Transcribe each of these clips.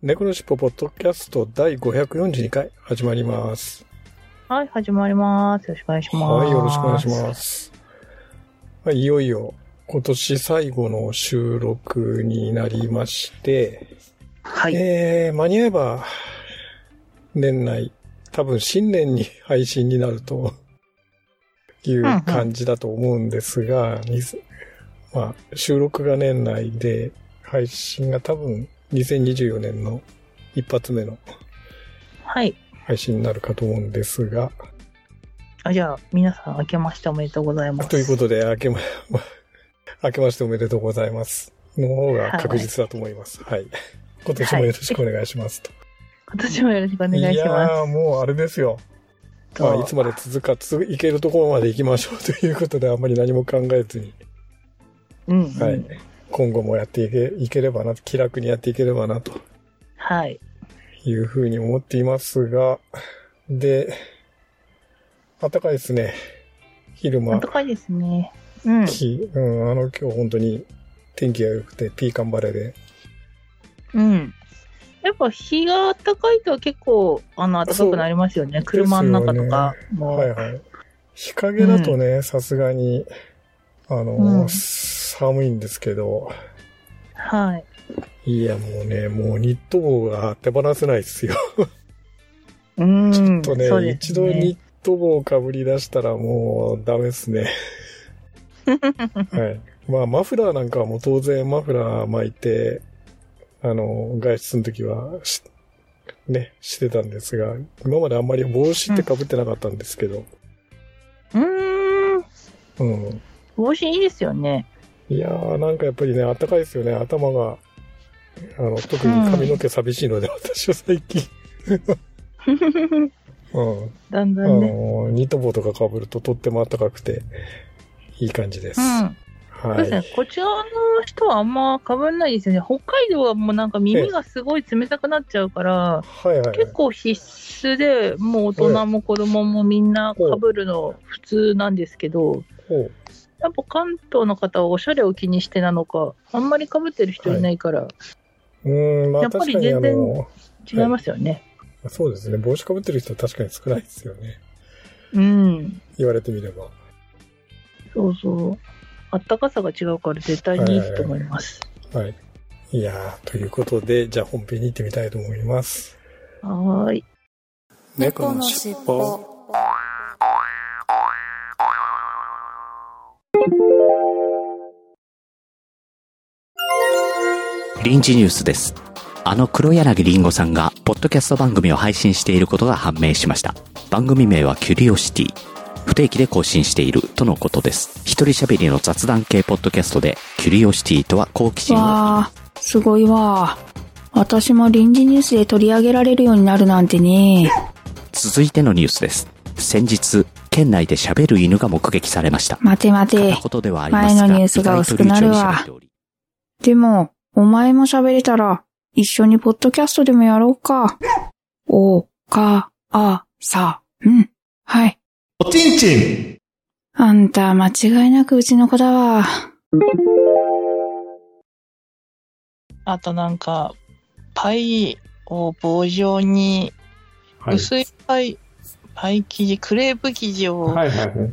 猫のしっぽポッドキャスト第542回始まります。はい、始まります。よろしくお願いします。はい、よろしくお願いします。はい、いよいよ今年最後の収録になりまして、はい。えー、間に合えば、年内、多分新年に配信になるという感じだと思うんですが、にせまあ、収録が年内で、配信が多分2024年の一発目のはい。配信になるかと思うんですが、あじゃあ、皆さん、明けましておめでとうございます。ということで、明けま、明けましておめでとうございます。の方が確実だと思います。はい。今年もよろしくお願いしますと。今年もよろしくお願いしいやまー、もうあれですよ。す。まあ、いつまで続くか、ついけるところまで行きましょうということで、あんまり何も考えずに、うん、うん。はい。今後もやっていけいければな、気楽にやっていければな、とはい。いうふうに思っていますが、で、暖かいですね。昼間。暖かいですね。うん。きうん、あの、今日本当に天気が良くて、ピーカン晴れで。うん。やっぱ日が暖かいと結構、あの、暖かくなりますよね。車の中とかも。はいはい。日陰だとね、さすがに、あの、うん寒いんですけど、はい。いや、もうね、もうニット帽が手放せないですよ。うん。ちょっとね、そうです一度ニット帽をかぶり出したらもうダメですね。はい。まあ、マフラーなんかはもう当然マフラー巻いて、あの、外出の時はし、ね、してたんですが、今まであんまり帽子って被ってなかったんですけど、うーん。うん。帽子いいですよね。いやー、なんかやっぱりね、暖かいですよね、頭が。あの、特に髪の毛寂しいので、私は最近。うん。あだんだんね。の、ニット帽とか被るととっても暖かくて、いい感じです。うん。そうはい。ですね。こちらの人はあんま被んないですよね。北海道はもうなんか耳がすごい冷たくなっちゃうから、はいはい。結構必須で、もう大人も子供もみんな被るの普通なんですけど、やっぱ関東の方はおしゃれを気にしてなのか、あんまり被ってる人いないから、うーん、まあやっぱり全然の、違いますよね。そうですね、帽子かぶってる人は確かに少ないですよね。うん。言われてみれば。そうそう。あったかさが違うから絶対にいいと思います。はい。いやー、ということで、じゃあ本編に行ってみたいと思います。はーい。猫のしっぽ臨時ニュースです。あの黒柳りんごさんが、ポッドキャスト番組を配信していることが判明しました。番組名はキュリオシティ。不定期で更新しているとのことです。一人喋りの雑談系ポッドキャストで、キュリオシティとは好奇心をわあ、すごいわ。私も臨時ニュースで取り上げられるようになるなんてね。続いてのニュースです。先日、県内で喋る犬が目撃されました。待て待て前のニュースが薄くなるわでも、お前も喋れたら、一緒にポッドキャストでもやろうか。お、か、あ、さ、うん。はい。おちんちんあんた、間違いなくうちの子だわ。あとなんか、パイを棒状に、はい。薄いパイ、パイ生地、クレープ生地を。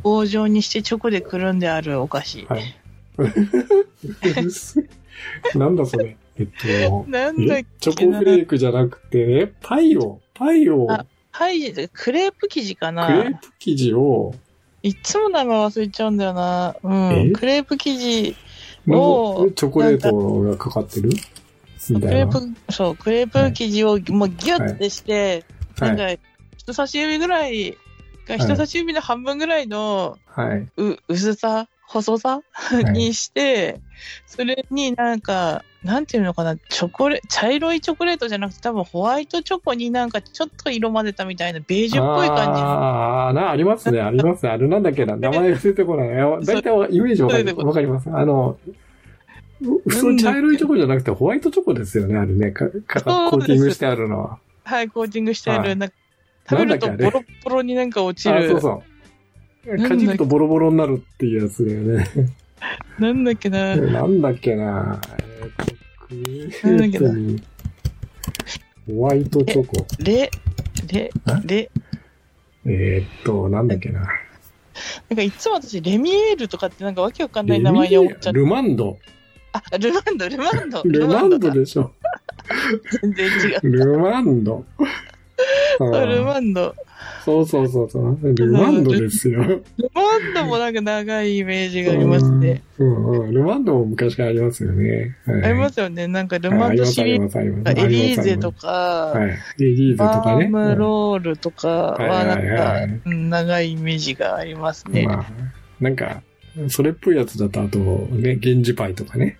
棒状にしてチョコでくるんであるお菓子。はい。なんだそれ。えっと、なんだっえ？チョコフレークじゃなくて、え？パイを、パイを、あパイ、クレープ生地かクレーなプ生地を、いつも名前忘れちゃうんだよな。うえ？ん。クレープ生地、のおーチョコレートがかかってる？みたいな？クレープ、そう、クレープ生地をもうギュッてして、はい。なんか、人差し指ぐらい、が人差し指の半分ぐらいの、はい。う、薄さ細さ、いにして、それになんか、なんていうのかな、チョコレ、茶色いチョコレートじゃなくて、多分ホワイトチョコになんかちょっと色混ぜたみたいな、ベージュっぽい感じの。ああ、な、ありますね、ありますね。あれなんだっけな、名前が出てこない。大体はイメージわかりわかります。あの、普通茶色いチョコじゃなくてホワイトチョコですよね、あれね。か、かコーティングしてあるのは。はい、コーティングしてある。はい食べるとボロッボロになんか落ちあ、る。そうそう。かじるとボロボロになるっていうやつだよね。なんだっけな。なんだっけなえーっと、ホワイトチョコ。レ、レ、レ、えーっと、なんだっけな。なんかいつも私、レミエールとかってなんかわけわかんない名前に思っちゃって。ル？マンド。あ、ルマンド、ルマンド。ルマンドだでしょ。全然違う。ルマンド。ルンマンド。そうそうそうそう。ルマンドですよ。ルマンドもなんか長いイメージがありますね。うんうん。ルマンドも昔からありますよね。はいありますよね。なんかルマンドシリーズ。エリーゼとか。か、はい。エリーゼとバかね。ームロールとかはなんか、うん長いイメージがありますうんね。まあ、なんか、それっぽいやつだと、あと、ね、源氏パイとかね。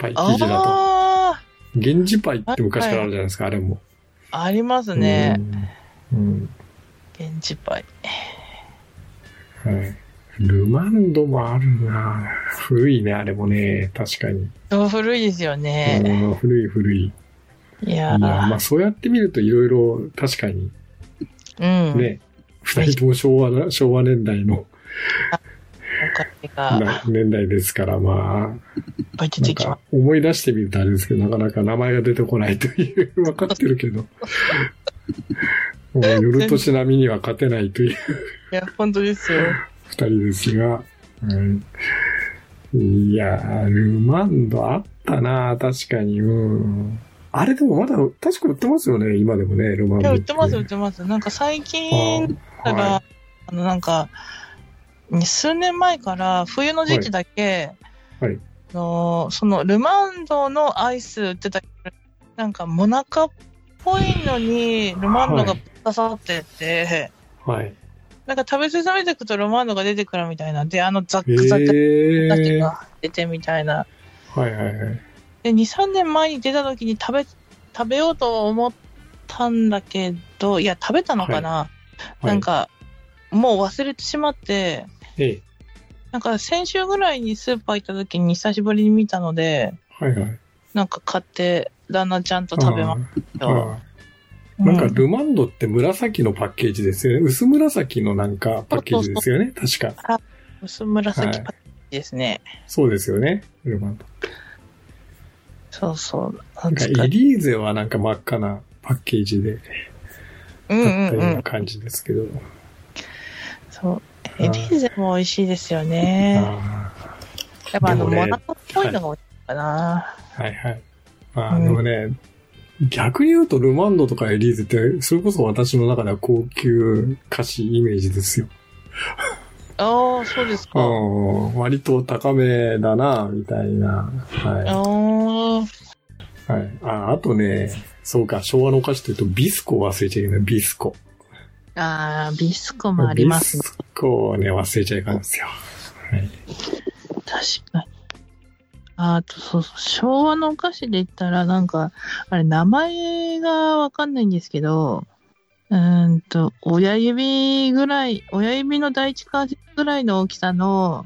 パイ生地だと。あ源氏パイって昔からあるじゃないですか、あれも。あ、ありますね。うん。うん現地パイ。はい。ルマンドもあるな古いね、あれもね、確かに。あ古いですよね。うん古い古い。いや、まあそうやって見るといろいろ確かにうん。ね、二、人とも昭和な、昭和年代の年代ですから、まあ、なんか思い出してみるとあれですけど、なかなか名前が出てこないという、分かってるけど。もう夜年並みには勝てないというす。いや、本当ですよ。二人ですが、うん、いやー、ルマンドあったな確かに、うん。あれでもまだ、確か売ってますよね、今でもね、ルマンいや。売っててます、売ってます。なんか最近だから、はあの、なんか、数年前から冬の時期だけ、はいはいあのそのルマンドのアイス売ってたけどなんかモナカっぽいのにルマンドが刺さってて、い。はい。なんか食べ進めていくとルマンドが出てくるみたいな。で、あのザッえクザクー、だけが出てみたいな。はいはいはい。で、2、3年前に出た時に食べ、食べようと思ったんだけど、いや、食べたのかな、はいなんか、もう忘れてしまって、ええ。なんか先週ぐらいにスーパー行った時に久しぶりに見たので、はいはい。なんか買って、旦那ちゃんと食べましあた。ーなんか、ルマンドって紫のパッケージですよね。薄紫のなんかパッケージですよね。確か。薄紫パッケージですね。そうですよね。ルマンド。そうそう。なんか、エリーゼはなんか真っ赤なパッケージで、うんだうったんう。ようんな感じですけど。そう。エリーゼも美味しいですよね。あやっぱあの、モナカっぽいのが美味しいかな。ーはいはい。まあ、うんでもね、逆に言うとルマンドとかエリーゼって、それこそ私の中では高級菓子イメージですよ。ああ、そうですか。あうん、割と高めだな、みたいな。はい。あはい。あ、あとね、そうか、昭和のお菓子というと、ビスコを忘れちゃいけない。ビスコ。ああ、ビスコもありますねビ。スコをね、忘れちゃいかんですよ。はい。確かに。あと、そうそう、昭和のお菓子で言ったら、なんか、あれ、名前がわかんないんですけど、うーんと、親指ぐらい、親指の第一関節ぐらいの大きさの、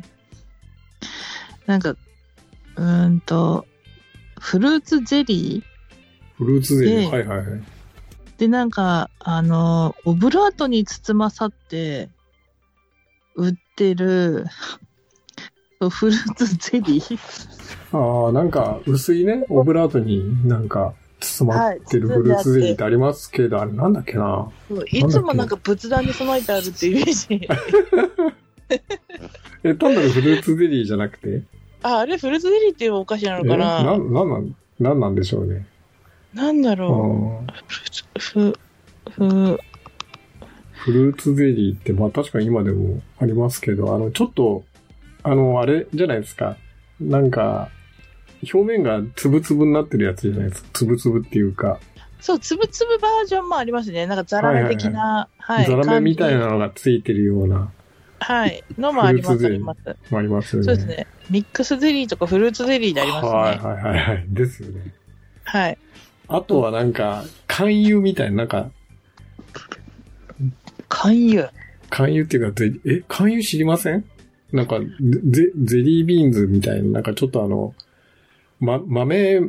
なんか、うーんと、フルーツゼリフルーツゼリー？ではいはいはい。ーで、なんか、あの、オブラートに包まさって、売ってる、フルーツゼリー？ああ、なんか、薄いね、オブラートになんか、包まってるはいフルーツゼリーってありますけど、あれなんだっけな。いつもなんか仏壇に備えてあるっていうイメージ。え、単なるフルーツゼリーじゃなくて？あ、あれフルーツゼリーっていうお菓子なのえ、かな、ななんなん、なんなんでしょうね。なんだうろんう。ふ、ふ、フルーツゼリーって、まあ確かに今でもありますけど、あの、ちょっと、あの、あれじゃないですか。なんか、表面がつぶつぶになってるやつじゃないですか。つぶつぶっていうか、そう、つぶつぶバージョンもありますね。なんかザラメ的な、はい。ザラメみたい感なのがついてるような。はい。のもあります、あります。ありますよね。そうですね。ミックスゼリーとかフルーツゼリーでありますね。はいはいはいはい。ですよね。はい。あとはなんか、勧誘みたいな、なんか、勧誘。勧誘っていうか、ゼえ、勧誘知りません？なんか、ゼ、ゼリービーンズみたいな、なんかちょっとあの、ま、豆、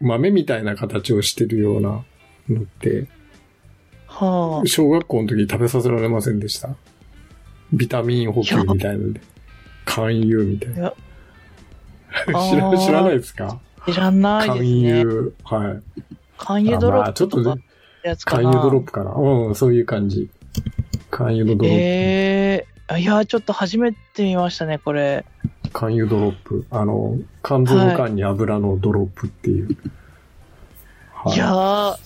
豆みたいな形をしてるようなのって、は小学校の時食べさせられませんでした？ビタミン補給みたいので。勧誘みたいな。いや 知ら知らないですか？あ。知らないです勧ね。誘。はい。勧誘ドロあまあちょっとねップとかやつかな。勧誘ドロップかな。うん、そういう感じ。勧誘のドロッええいや、ちょっと初めて見ましたね、これ。プ。勧誘ドロップ。あの、肝臓の缶に油のドロップっていう。はいやー、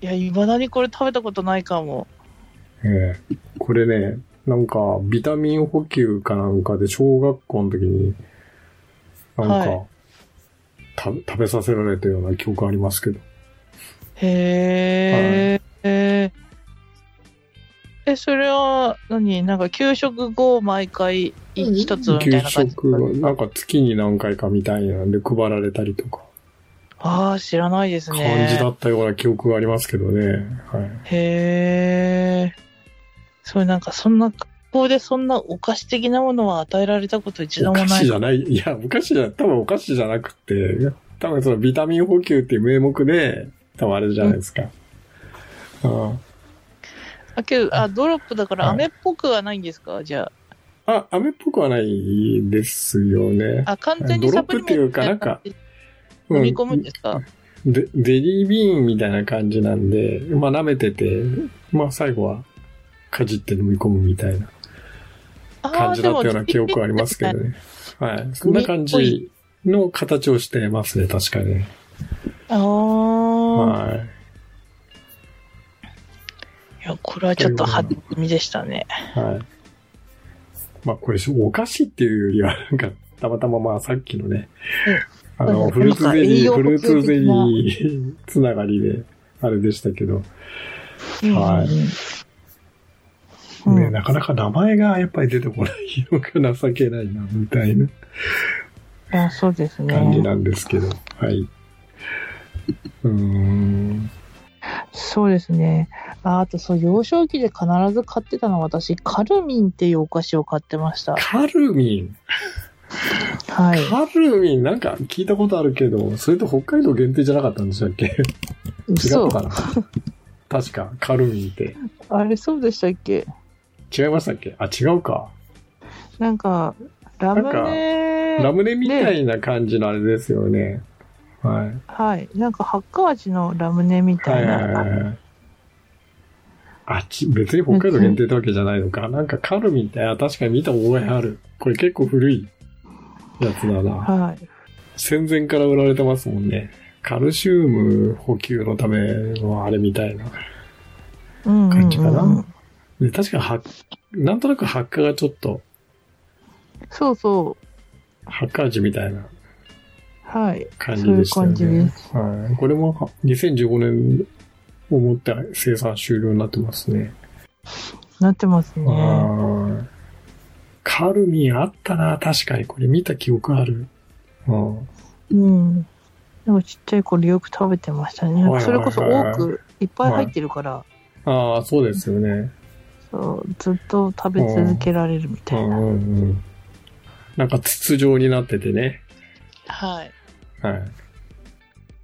いや、未だにこれ食べたことないかも。ええこれね、なんか、ビタミン補給かなんかで小学校の時に、なんか、はい食べ食べさせられたような記憶ありますけど。へえ、え、それは何、なんか給食後毎回一つみたい給な感じ？食は、なんか月に何回かみたいなんで配られたりとか、ああ、知らないですね。感じだったような記憶がありますけどね。はい。へえ。それなんかそんな、学校でそんなお菓子的なものは与えられたこと一度お菓もない。子じゃない、いや、お菓子じゃ、多分お菓子じゃなくて、多分そのビタミン補給っていう名目で、多分あれじゃないですか。うんあ、けど、あ、ドロップだからはい飴っぽくはないんですか？じゃあ、飴っぽくはないですよね。あ。あ、完全にサプリメントドロップっていうかなんか飲み込むんですか、でデリービーンみたいな感じなんで、まあ舐めてて、まあ最後はかじって飲み込むみたいな感じだったような記憶はありますけど。ね。はい。そんな感じの形をしてますね、確かにね。ああ、はい。いや、これはちょっと初耳でしたね。はい。まあこれお菓子っていうよりは、なんか、たまたままあさっきのね、あの、うんフルーツゼリー、フルーツゼリーつながりで、あれでしたけど、はいうんね、なかなか名前がやっぱり出てこないのが情けないな、みたいなあそうですね。感じなんですけど、はい。うーん。そうですね。ああと、そう、幼少期で必ず買ってたのは私、カルミンっていうお菓子を買ってました。カルミン？はい。カルミン、なんか聞いたことあるけど、それと北海道限定じゃなかったんでしたっけ？違嘘ったかな？確か、カルミンって。あれ、そうでしたっけ？違いましたっけ？あ、違うか。なんか、ラムネラムネみたいな感じのあれですよね。はい。はい。なんか、ハッカ味のラムネみたはいいはいはいな。はい。あっち、別に北海道限定ってわけじゃないのか。なんかカルミンって、あ、確かに見た覚えある。これ結構古いやつだな。はい。戦前から売られてますもんね。カルシウム補給のためのあれみたいなうんうんうん感じかな。で確かは、なんとなく発火がちょっと、そうそう。発火味みたいなはい。感じでしたよそういう感じね。はい。これもは2015年をもって生産終了になってますね。なってますね。はいカルミンあったな、確かに。これ見た記憶ある。うん。うん。でもちっちゃい頃よく食べてましたね。はいはいはいそれこそ多くいっぱい入ってるから、ああ、そうですよね。そうずっと食べ続けられるみうたいな。んうんうん。なんか筒状になっててね。はい。はい。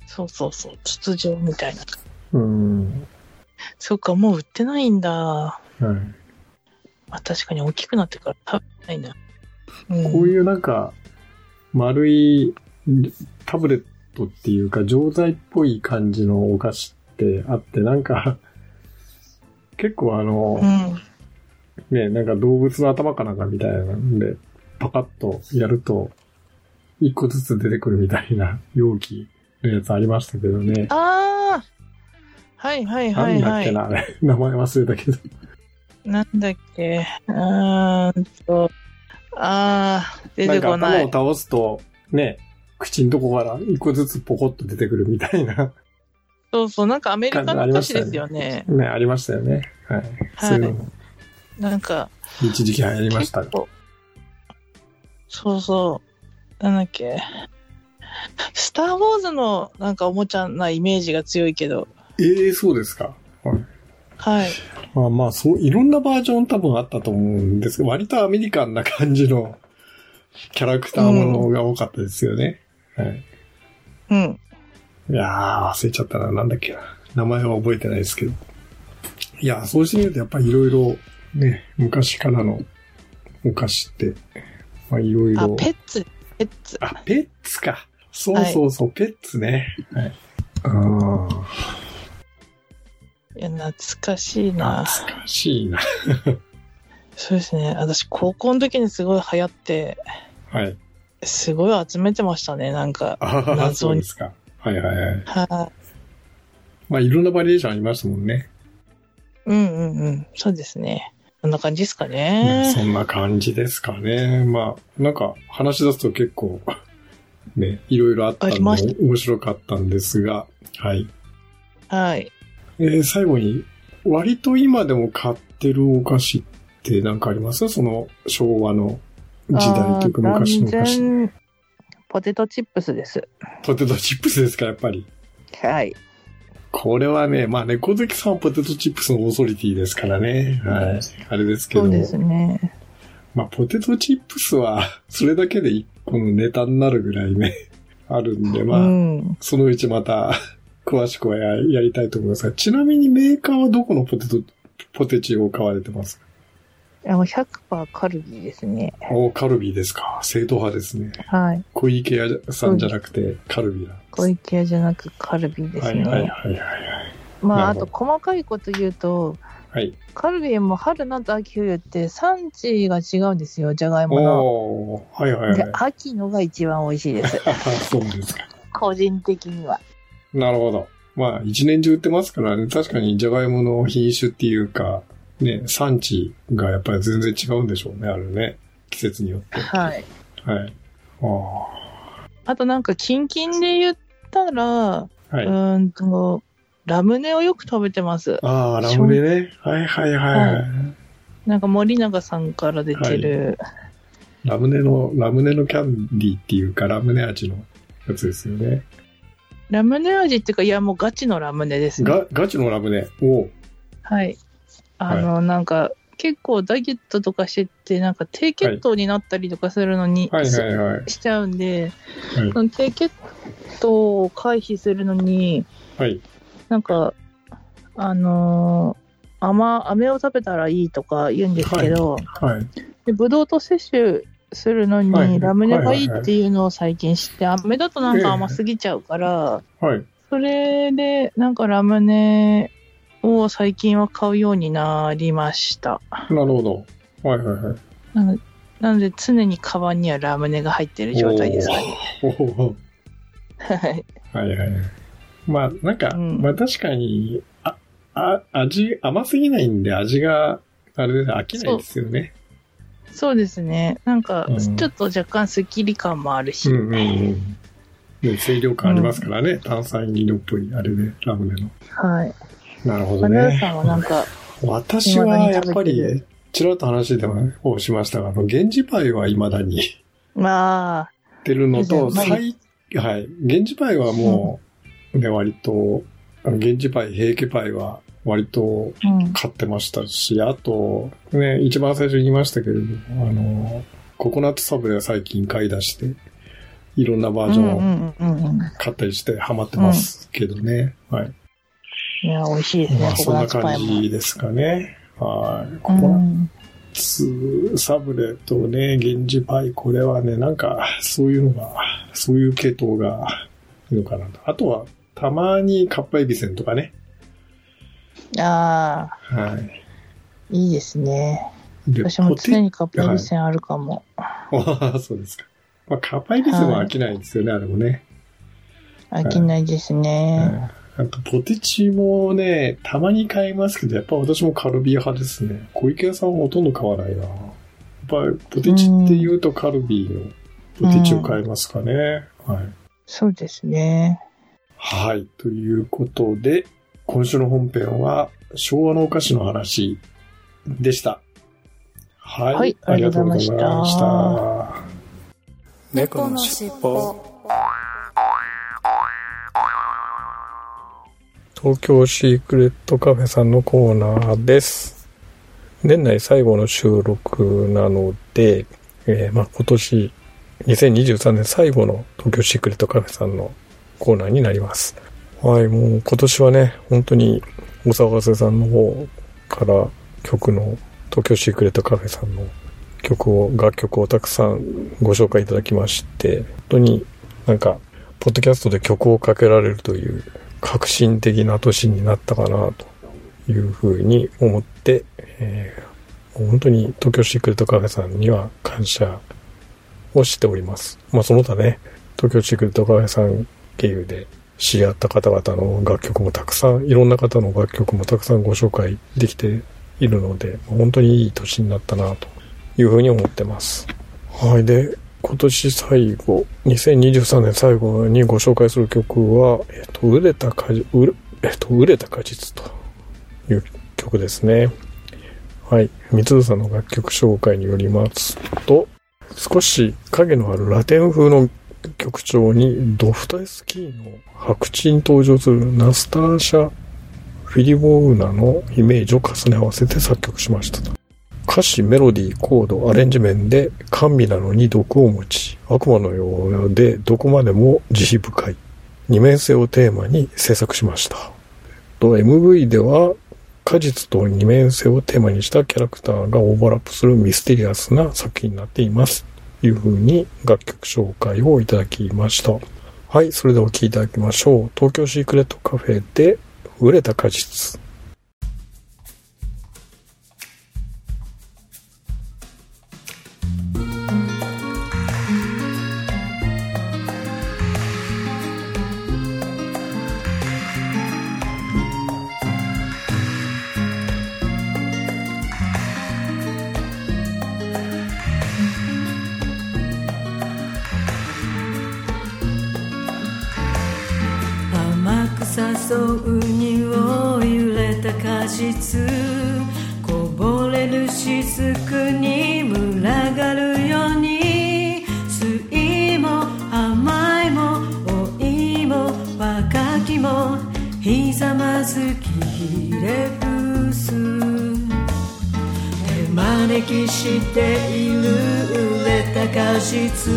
そうそうそう。筒状みたいな。うん。そっか、もう売ってないんだ。はい。まあ、確かに大きくなってから食べないな。うん、こういうなんか、丸いタブレットっていうか、錠剤っぽい感じのお菓子ってあって、なんか、結構あの、うん。ね、なんか動物の頭かなんかみたいなんで、パカッとやると、一個ずつ出てくるみたいな容器のやつありましたけどね。ああはいはいはないんだはい。っけな。名前忘れたけど。なんだっけ？うーんと、ああ、出なんかてこない。頭を倒すと、ね、口のとこから一個ずつポコッと出てくるみたいな、そうそう、なんかアメリカの歌詞ですよね。ね、ありましたよね。はい。はいそうなんか、一時期流行りましたそうそう、なんだっけ？スター・ウォーズのなんかおもちゃなイメージが強いけど、ええそうですか。はい。はい。まあまあ、そう、いろんなバージョン多分あったと思うんですけど、割とアメリカンな感じのキャラクターものが多かったですよね。はい。うん。いやー、忘れちゃったな。なんだっけな。名前は覚えてないですけど。いやー、そうしてみるとやっぱりいろいろね、昔からのお菓子って、まあいろいあろ。、ペッツ、ペッツ。あ、ペッツか。そうそうそう、ペッツね。はい。ああ、いや、懐かしいな。懐かしいな。そうですね。私、高校の時にすごい流行って、はい。すごい集めてましたね、なんか。ああ、謎にそうですか。はいはいはい。はまあいろんなバリエーションありましたもんね。い。うんうんうん。そうですね。こんな感じですかねそね。んな感じですかね。まあ、なんか話し出すと結構、ね、いろいろあったんでありまし面白かったんですが、はい。はい。えー最後に、割と今でも買ってるお菓子って何かあります？その昭和の時代というか昔のお菓子。ポテトチップスです。ポテトチップスですか、やっぱり。はい。これはね、まあ猫好きさんはポテトチップスのオーソリティですからね。はい。あれですけども。そうですね。まあ、ポテトチップスは、それだけで一個のネタになるぐらいね、あるんで、まあ、うん。そのうちまた、詳しくはややりたいと思いますが、ちなみにメーカーはどこのポテト、ポテチを買われてますかいやもう100%カルビーですね。おカルビーですか。正統派ですね。はい。小池屋さんじゃなくて、カルビー小池屋じゃなくカルビーですね。はいはいはいはいはい。まあ、あと細かいこと言うと、はい。カルビーも春、夏、秋、冬って産地が違うんですよ、じゃがいもの。はいはいはでい、。秋のが一番美味しいです。そうですか。個人的には。なるほど。まあ、一年中売ってますからね、確かにじゃがいもの品種っていうか、ね、産地がやっぱり全然違うんでしょうね、あれね。季節によって。はい。はい。ああとなんか、キンキンで言ったら、あ。はい。うーんと、ラムネをよく食べてます。ああ、ラムネね。はいはいはい。はなんか森永さんから出てる、ラムネの、ラムネのキャンディーっていうか、ラムネ味のやつですよね。ラムネ味っていうか、いやもうガチのラムネですね。が、ガチのラムネ。おうはい。あの、なんか、結構ダイエットとかしてて、なんか低血糖になったりとかするのに、はいはいはい。しちゃうんで、はいその低血糖を回避するのに、はい。なんか、あのー甘、飴を食べたらいいとか言うんですけど、はい。でブドウと摂取するのはいにラムネがいいっていうのを最近知って、飴だとなんか甘すぎちゃうから、はい。それでなんかラムネを最近は買うようになりました。なるほど。はいはいはい。なのなので常にカバンにはラムネが入ってる状態ですかね。はい。はいはいはい。まあ、なんか、うんまあ確かに、あ、あ、味、甘すぎないんで味が、あれで飽きないですよね。そうですね。なんかうん、ちょっと若干スッキリ感もあるし。うんうんうん。ね、清涼感ありますからね。炭酸飲料っぽい、あれで、ラムネの。はい。なるほどマナさね。んはなんか、私はやっぱり、ちらっと話でもしましたが、あの、源氏パイは未だにまあ、出るのと、最、はい。源氏パイはもう、ね、割と、あの源氏パイ、平家パイは割とうん。買ってましたし、あと、ね、一番最初に言いましたけれども、あの、ココナッツサブレは最近買い出して、いろんなバージョンをうんうんうんうん。買ったりしてハマってますけどね。はい。いや、美味しいですね、まあ、そんな感。じですかね。はい。コうコ。ツサブレとね、源氏パイ、これはね、なんか、そういうのが、そういう系統がいいのかなと。あとは、たまにカッパエビセンとかね。ああ、はい。いいですね。で私も常にカップエビセンあるかも。ああ、そうですか。まあ、カッパエビセンは飽きないですよね、あれもね。飽きないですね。あと、ポテチもね、たまに買いますけど、やっぱ私もカルビー派ですね。小池屋さんはほとんど買わないな。やっぱり、ポテチって言うとカルビーのポテチを買いますかね。はい。そうですね。はい。ということで、今週の本編は昭和のお菓子の話でした。はい。はいありがとうございましあた。猫のしっぽ。東京シークレットカフェさんのコーナーです。年内最後の収録なので、えーまあ今年2023年最後の東京シークレットカフェさんのコーナーになります。はい、もう今年はね、本当に大沢和瀬さんの方から曲の東京シークレットカフェさんの曲を、楽曲をたくさんご紹介いただきまして、本当になんか、ポッドキャストで曲をかけられるという革新的な年になったかなというふうに思って、えー本当に東京シークレットカフェさんには感謝をしております。まあその他ね、東京シークレットカフェさん経由で知り合った方々の楽曲もたくさん、いろんな方の楽曲もたくさんご紹介できているので、本当にいい年になったなというふうに思ってます。はい。で、今年最後、2023年最後にご紹介する曲は、えっと、売れた果実、えっと、売れた果実という曲ですね。はい。三津さんの楽曲紹介によりますと、少し影のあるラテン風の曲調にドフトエスキーの白地に登場するナスターシャ・フィリボウーナのイメージを重ね合わせて作曲しましたと。歌詞、メロディー、コード、アレンジ面で甘美なのに毒を持ち、悪魔のようでどこまでも慈悲深い。二面性をテーマに制作しました。と、MV では果実と二面性をテーマにしたキャラクターがオーバーラップするミステリアスな作品になっています。という風に楽曲紹介をいただきました。はい、それではお聴きいただきましょう。東京シークレットカフェで売れた果実。こぼれる雫に群がるように酸いも甘いも老いも若きもひざまずきひれ伏す。手招きしている売れた果実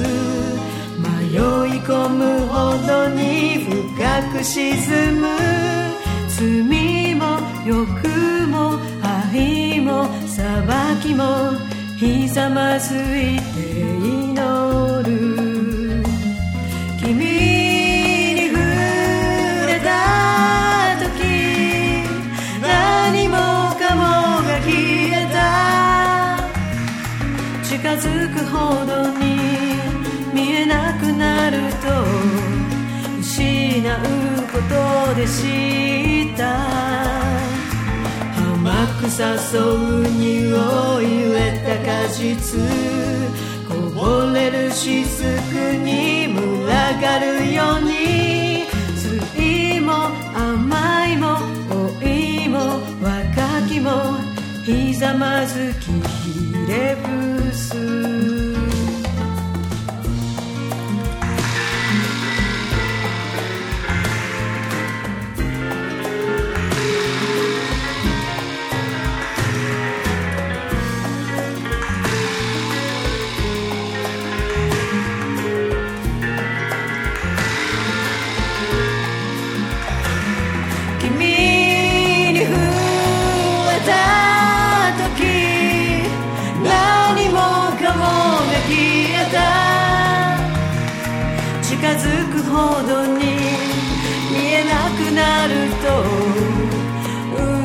迷い込むほどに深く沈む。罪欲も愛も裁きもひざまずいて祈る。君に触れた時何もかもが消えた。近づくほどに見えなくなると失うことで知った。く誘う匂い揺れた果実こぼれる雫に群がるように酸いも甘いも老いも若きもひざまずきひれ伏す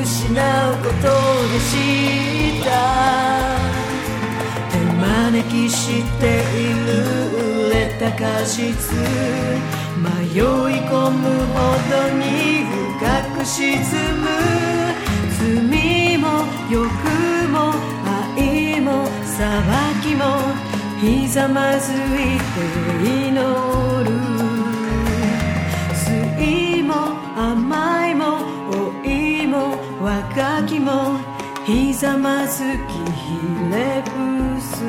失うことで知った手招きしている。売れた果実迷い込むほどに深く沈む。罪も欲も愛も裁きもひざまずいて祈る。酸いも甘いも老いも若きもひざまずきひれ伏す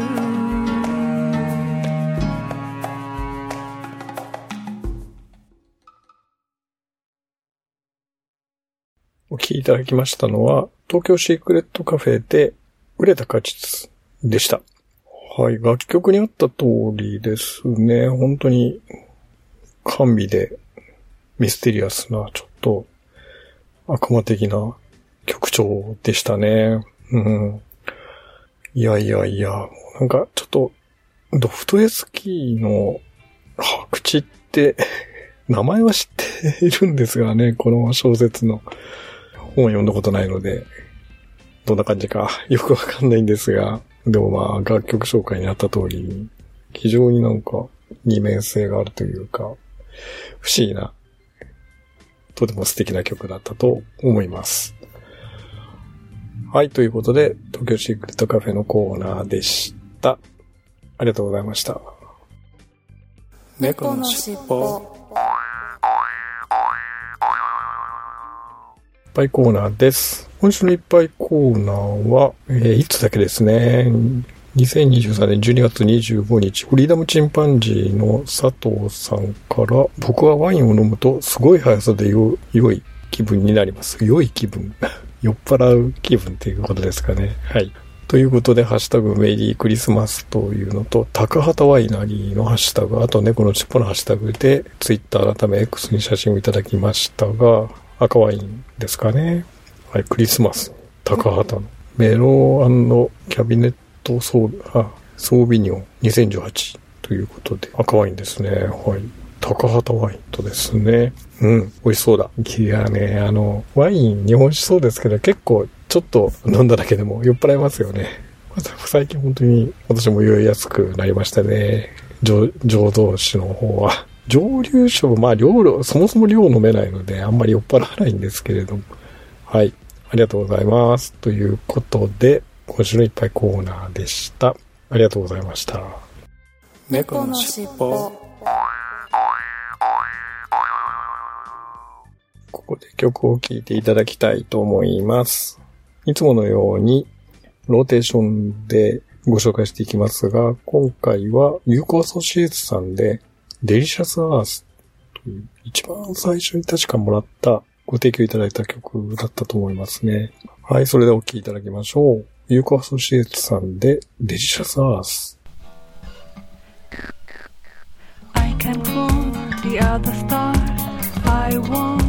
お聴きいただきましたのは、東京シークレットカフェで売れた果実でした。はい、楽曲にあった通りですね。本当に、甘美でミステリアスな、ちょっと悪魔的な曲調でしたね。うん。いやいやいや、なんかちょっと、ドフトエスキーの白地って、名前は知っているんですがね、この小説の本を読んだことないので、どんな感じかよくわかんないんですが、でもまあ楽曲紹介にあった通り、非常になんか二面性があるというか、不思議な、とても素敵な曲だったと思います。はい、ということで、東京シークレットカフェのコーナーでした。ありがとうございました。猫のしっぽいっぱいコーナーです。今週のいっぱいコーナーは、えーいつだけですね。2023年12月25日、フリーダムチンパンジーの佐藤さんから、僕はワインを飲むとすごい速さで良い気分になります。良い気分。酔っ払う気分っていうことですかね。はい。ということで、ハッシュタグメリークリスマスというのと、高畑ワイナリーのハッシュタグ、あと猫の尻尾のハッシュタグで、ツイッター改め X に写真をいただきましたが、赤ワインですかね。はい、クリスマス。高畑の。メロンキャビネットソーあ、ソービニョン2018ということで、赤ワインですね。はい。高畑ワインとですね。うん、美味しそうだ。いやね、あの、ワイン日本酒そうですけど、結構ちょっと飲んだだけでも酔っ払いますよね。最近本当に私も酔いやすくなりましたね。浄浄土酒の方は。蒸留酒も、まあ量、そもそも量飲めないので、あんまり酔っ払わないんですけれども。はい。ありがとうございます。ということで、今週のいっぱいコーナーでした。ありがとうございました。猫のしっぽここで曲を聴いていただきたいと思います。いつものように、ローテーションでご紹介していきますが、今回は、ユーコアソシエイツさんで、 Delicious Earthという、一番最初に確かもらった、ご提供いただいた曲だったと思いますね。はい、それでお聴きいただきましょう。ユーコアソシエイツさんで、 Delicious Earth。I came from the other star. I want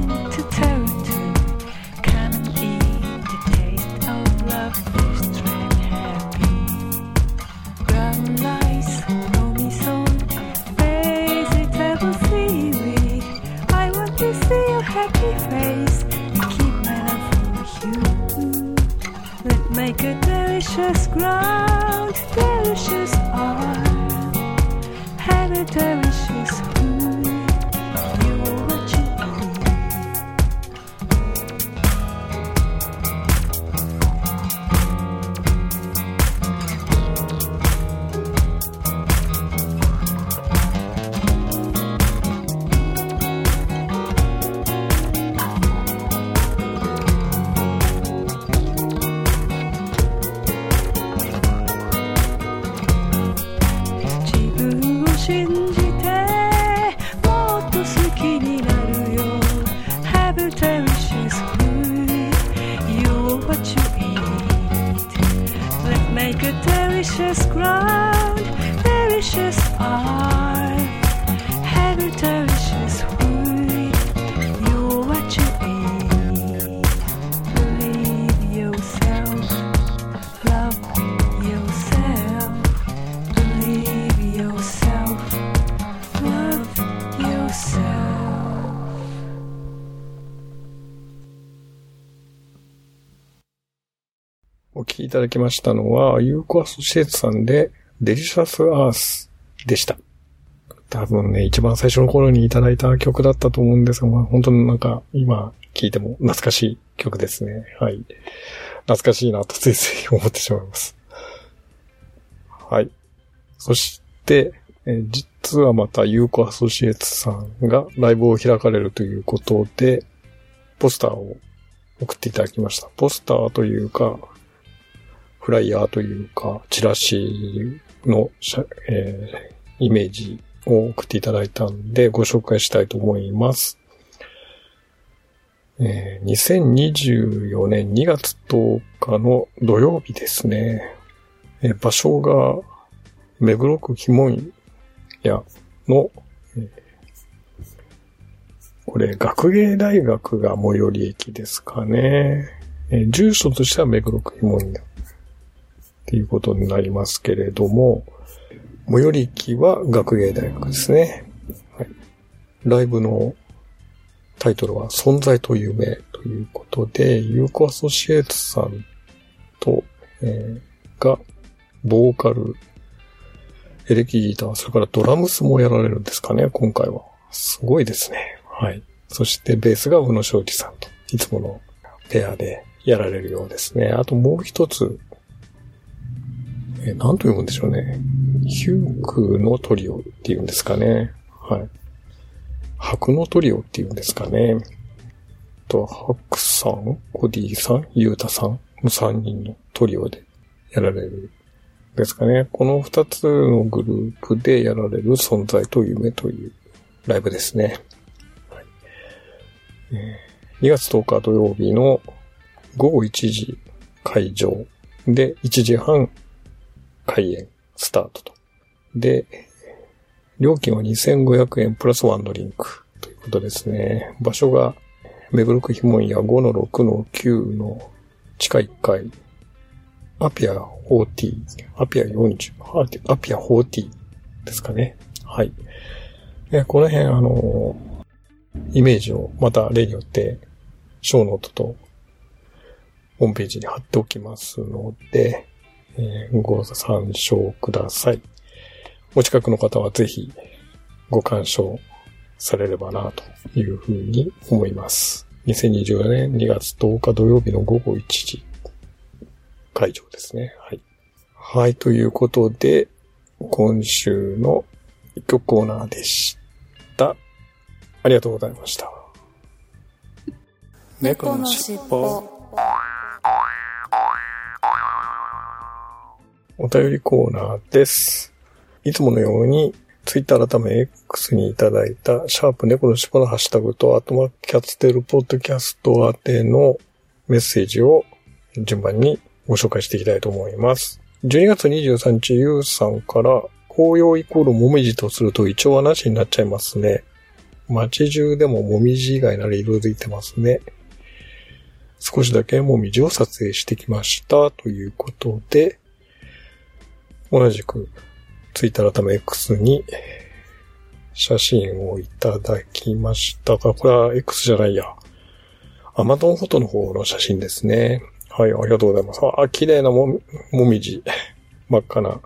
Delicious ground, delicious are, habitat. ただきましたのは、ユーコアソシエイツさんで、 Delicious Earth でした。多分ね、一番最初の頃にいただいた曲だったと思うんですが、まあ、本当になんか、今聴いても懐かしい曲ですね。はい。懐かしいなとついつい思ってしまいます。はい。そして、え実はまたユーコアソシエイツさんがライブを開かれるということで、ポスターを送っていただきました。ポスターというか、フライヤーというか、チラシの、えーイメージを送っていただいたんで、ご紹介したいと思います。えー2024年2月10日の土曜日ですね。えー場所が、目黒区鬼門屋の、えーこれ、学芸大学が最寄り駅ですかね。えー住所としては目黒区鬼門屋っていうことになりますけれども、最寄り駅は学芸大学ですね。はい、ライブのタイトルは存在と夢ということで、ユーコアソシエイツさんと、えーが、ボーカル、エレキギター、それからドラムスもやられるんですかね、今回は。すごいですね。はい。そしてベースが宇野昌司さんと、いつものペアでやられるようですね。あともう一つ、えー、なんと読むんでしょうね。ヒュークのトリオっていうんですかね。はい。白のトリオっていうんですかね。と、ハクさん、コディさん、ユータさんの3人のトリオでやられるですかね。この2つのグループでやられる存在と夢というライブですね。はいえー2月10日土曜日の午後1時会場で1時半開演スタートと。で、料金は2500円プラスワンドリンクということですね。場所が目黒区ひもんや5の6の9の地下1階、アピア40、アピア40、アピア40ですかね。はい。えこの辺、あの、イメージをまた例によって、ショーノートとホームページに貼っておきますので、えご参照ください。お近くの方はぜひご鑑賞されればなというふうに思います。2024年2月10日土曜日の午後1時会場ですね。はい。はい、ということで、今週の一曲コーナーでした。ありがとうございました。猫のしっぽ。お便りコーナーです。いつものように、ツイッター改め X にいただいた、シャープ猫のしっぽのハッシュタグと、あとま、キャッツテルポッドキャスト宛てのメッセージを順番にご紹介していきたいと思います。12月23日、ゆうさんから、紅葉イコールもみじとするとイチョウはなしになっちゃいますね。街中でももみじ以外なら色づいてますね。少しだけもみじを撮影してきました。ということで、同じくツイッター改め X に写真をいただきましたが、これは X じゃないや。アマゾンフォトの方の写真ですね。はい、ありがとうございます。あ、綺麗なもみ、もみじ。真っ赤な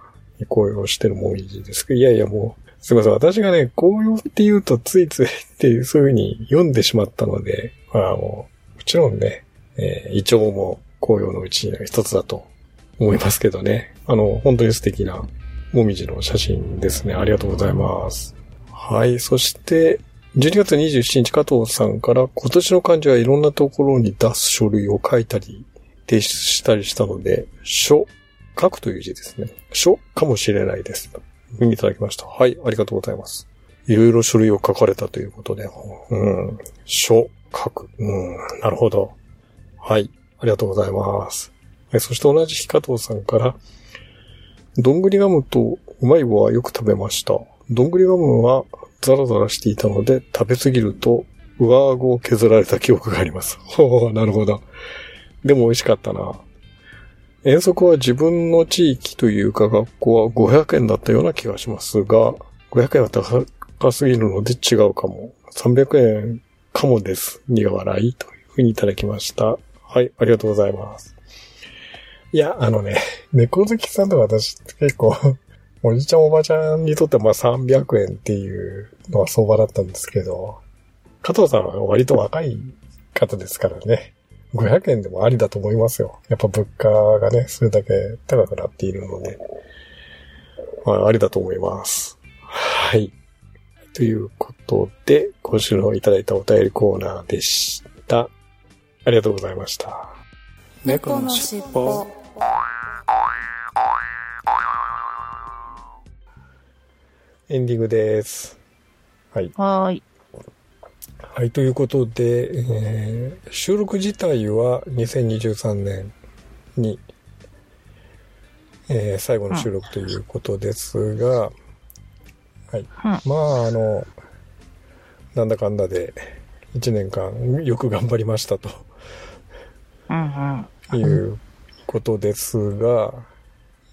紅葉してるもみじですけど、いやいやもう、すいません。私がね、紅葉って言うとついついっていう、そういう風に読んでしまったので、まあもう、もちろんね、えー、イチョウも紅葉のうちの一つだと思いますけどね。あの、本当に素敵なもみじの写真ですね。ありがとうございます。はい。そして、12月27日加藤さんから今年の漢字はいろんなところに出す書類を書いたり、提出したりしたので、書、書くという字ですね。書かもしれないです。というふうにいただきました。はい。ありがとうございます。いろいろ書類を書かれたということで、うん。書、書く。うん。なるほど。はい。ありがとうございます。はいそして同じ日加藤さんから、どんぐりガムとうまい棒はよく食べました。どんぐりガムはザラザラしていたので、食べ過ぎると上顎を削られた記憶があります。ほう、なるほど。でも美味しかったな。遠足は自分の地域というか学校は500円だったような気がしますが、500円は高すぎるので違うかも。300円かもです。苦笑いというふうにいただきました。はい、ありがとうございます。いや、あのね、猫好きさんとか私結構、おじちゃんおばちゃんにとってはまあ300円っていうのは相場だったんですけど、加藤さんは割と若い方ですからね。500円でもありだと思いますよ。やっぱ物価がね、それだけ高くなっているので、まあ、ありだと思います。はい。ということで、今週のいただいたお便りコーナーでした。ありがとうございました。猫のしっぽ。エンディングです。はい。はい。はい、ということで、えー、収録自体は2023年に、えー、最後の収録ということですが、はい。まあ、あの、なんだかんだで、1年間よく頑張りましたということですが、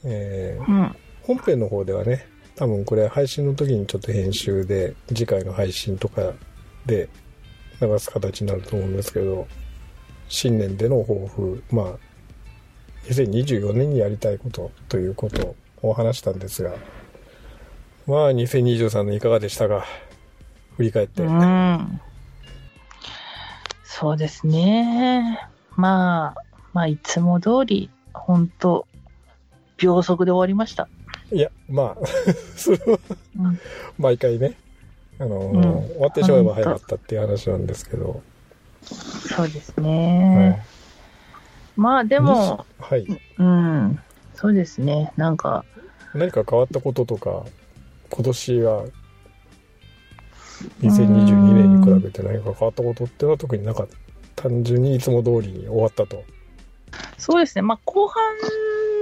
えーうん。本編の方ではね多分これ配信の時にちょっと編集で次回の配信とかで流す形になると思うんですけど新年での抱負まあ2024年にやりたいことということを話したんですがまあ2023年いかがでしたか？振り返って、うん。そうですね。まあ、まあ、いつも通り、本当秒速で終わりました。いやまあ それはうん。毎回ねあの、うん終わってしまえば早かったっていう話なんですけど、そうですはね。い、まあ、でも、はいうん。そうですね。なんか、何か変わったこととか今年は2022年に比べて何か変わったことっていうのは特になかった単純にいつも通りに終わったとそうですね。まあ、後半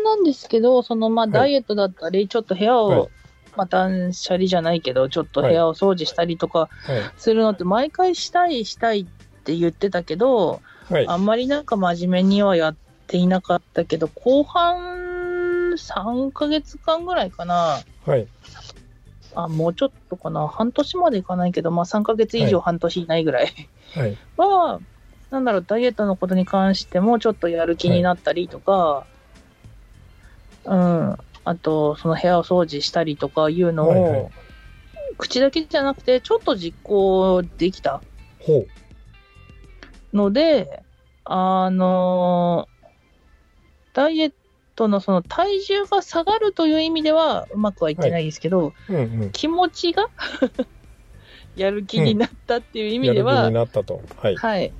なんですけど、その、まあ、い。ダイエットだったり、ちょっと部屋を、はい。まあ、断捨離じゃないけど、ちょっと部屋を掃除したりとかはい。するのって、毎回したい、したいって言ってたけど、はい。あんまりなんか真面目にはやっていなかったけど、後半3ヶ月間ぐらいかな。はい。あ、もうちょっとかな。半年までいかないけど、まあ3ヶ月以上半年いないぐらい。はい。は、なんだろう、ダイエットのことに関してもちょっとやる気になったりとか、うん。あと、その部屋を掃除したりとかいうのを、はいはい。口だけじゃなくて、ちょっと実行できたほので、あのダイエットのその体重が下がるという意味ではうまくはいってないですけど、ううんうん。気持ちが やる気になったっていう意味では、やる気になったと。はい。はい。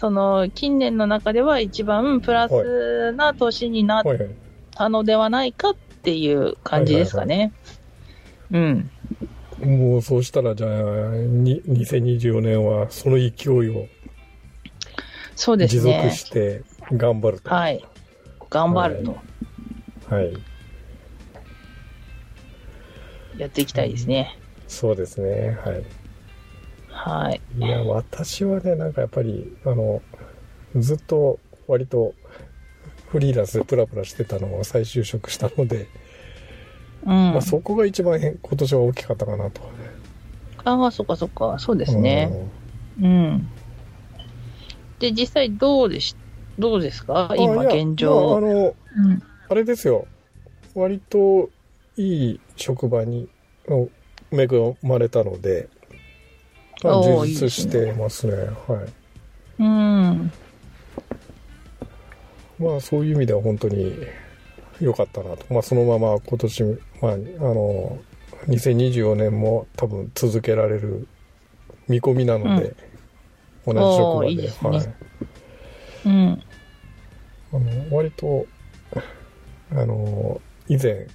その近年の中では一番プラスな年になっはいはいたのではないかっていう感じですかね。うん。もうそうしたらじゃあに2024年はその勢いをそうです持続ね。して頑張るとはい。頑張るとはいやっていきたいですね。そうですねはいはい。いや、私はね、なんかやっぱり、あの、ずっと割とフリーランスでプラプラしてたのを再就職したので、うん。まあそこが一番変今年は大きかったかなと。ああ、そっかそっか。そうですね。うん。で、実際どうでし、どうですか？うん。今現状。まああの、うん。あれですよ。割といい職場にの恵まれたので、充実してますね。はい。うん。まあそういう意味では本当に良かったなと。まあそのまま今年、まああの、2024年も多分続けられる見込みなので、同じ職場で。いいですねはい。うん。あの、割と、あの、以前、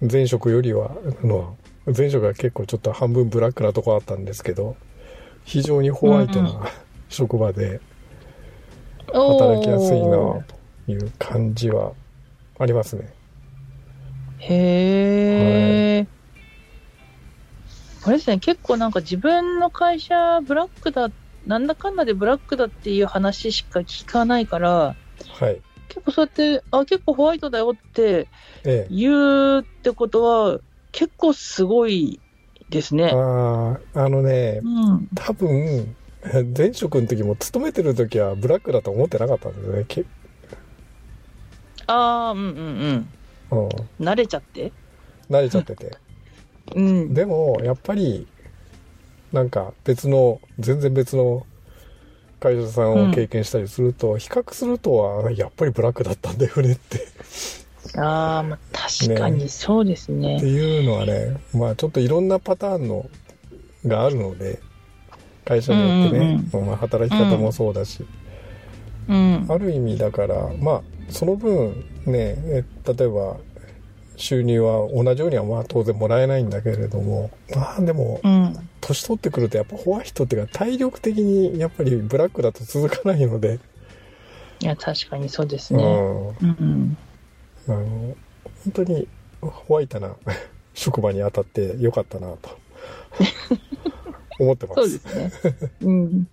前職よりは、あの、前職が結構ちょっと半分ブラックなとこあったんですけど、非常にホワイトうんうな職場で働きやすいなという感じはありますね。へえ。あれですね、結構なんか自分の会社ブラックだ、なんだかんだでブラックだっていう話しか聞かないから、はい。結構そうやって、あ、結構ホワイトだよってええ。言うってことは、結構すごいですね。ああ、あのね、うん。多分、前職の時も勤めてる時はブラックだと思ってなかったんですよね。けああ、うんうんうん。うん。慣れちゃって？慣れちゃってて。うん。でも、やっぱり、なんか別の、全然別の会社さんを経験したりすると、比較するとは、やっぱりブラックだったんだよねって。ああ、まあ確かにそうですね。っていうのはね、まあちょっといろんなパターンのがあるので、会社によってね、まあ働き方もそうだし、うん。ある意味だから、まあその分ね、え例えば、収入は同じようにはまあ当然もらえないんだけれども、まあでも、うん。年取ってくるとやっぱホワイトっていうか体力的にやっぱりブラックだと続かないので、いや、確かにそうですうん。ね。うん。あの、本当にホワイトな 職場に当たってよかったなと 思ってます。そうですね。うん。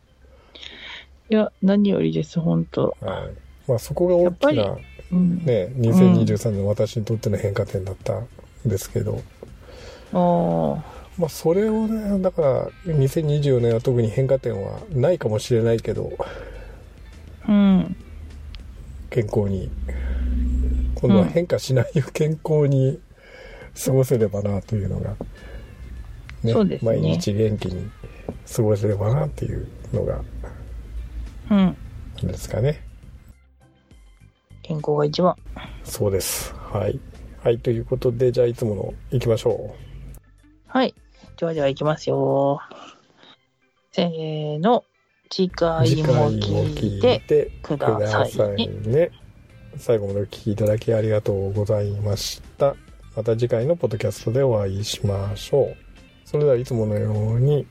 いや、何よりです、本当はい。まあそこが大きやなうん。ね、2023年の私にとっての変化点だったんですけど、ああ。まあそれをね、だから2024年は特に変化点はないかもしれないけど、うん。健康に、今度は変化しない健康に過ごせればなというのが、そうですね毎日元気に過ごせればなっていうのが、うん。ですかね。健康が一番。そうです。はい。はい、ということで、じゃあいつもの行きましょはい。ではでは行きますよ。せーの。次う。回もも聞聞いいててくくださいね。ね。最後までお聞きいただきありがとうございました。また次回のポッドキャストでお会いしましょう。それではいつものように、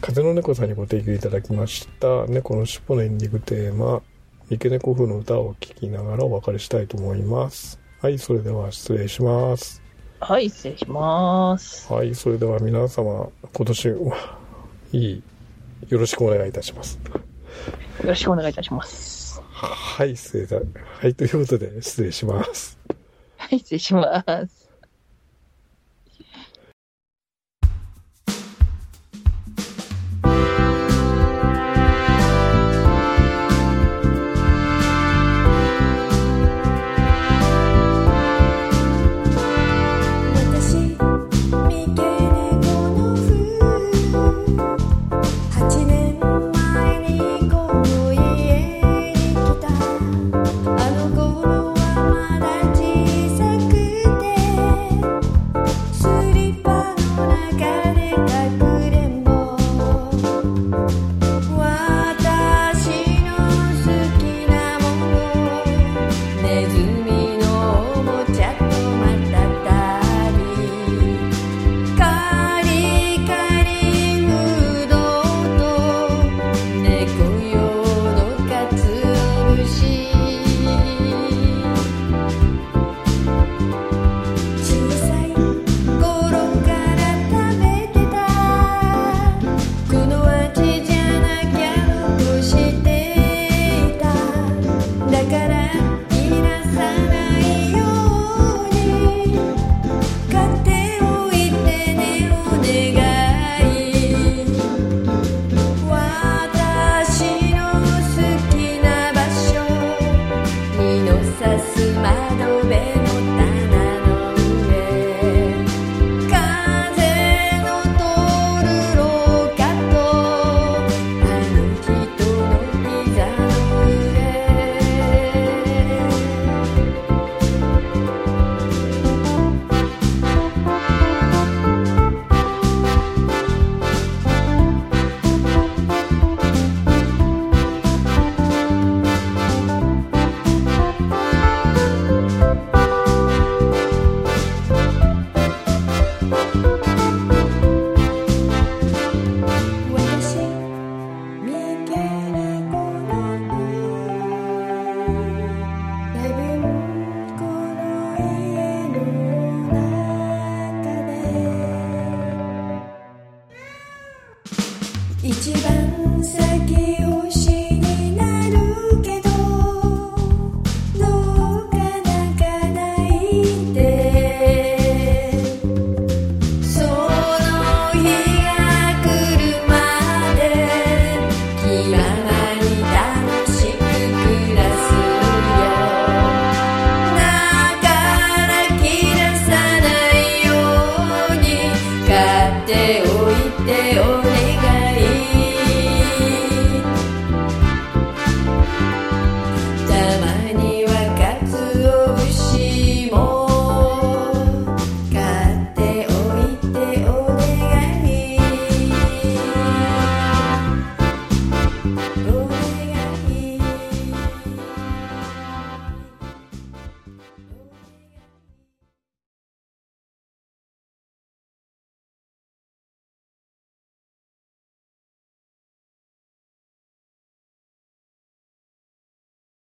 風の猫さんにご提供いただきました、猫の尻尾のエンディングテーマ、三毛猫風の歌を聴きながらお別れしたいと思います。はい、それでは失礼します。はい、失礼します。はい、それでは皆様、今年、う わいい、よろしくお願いいたします。よろしくお願いいたします。はい、失礼だ。はい、ということで失礼します。はい、失礼します。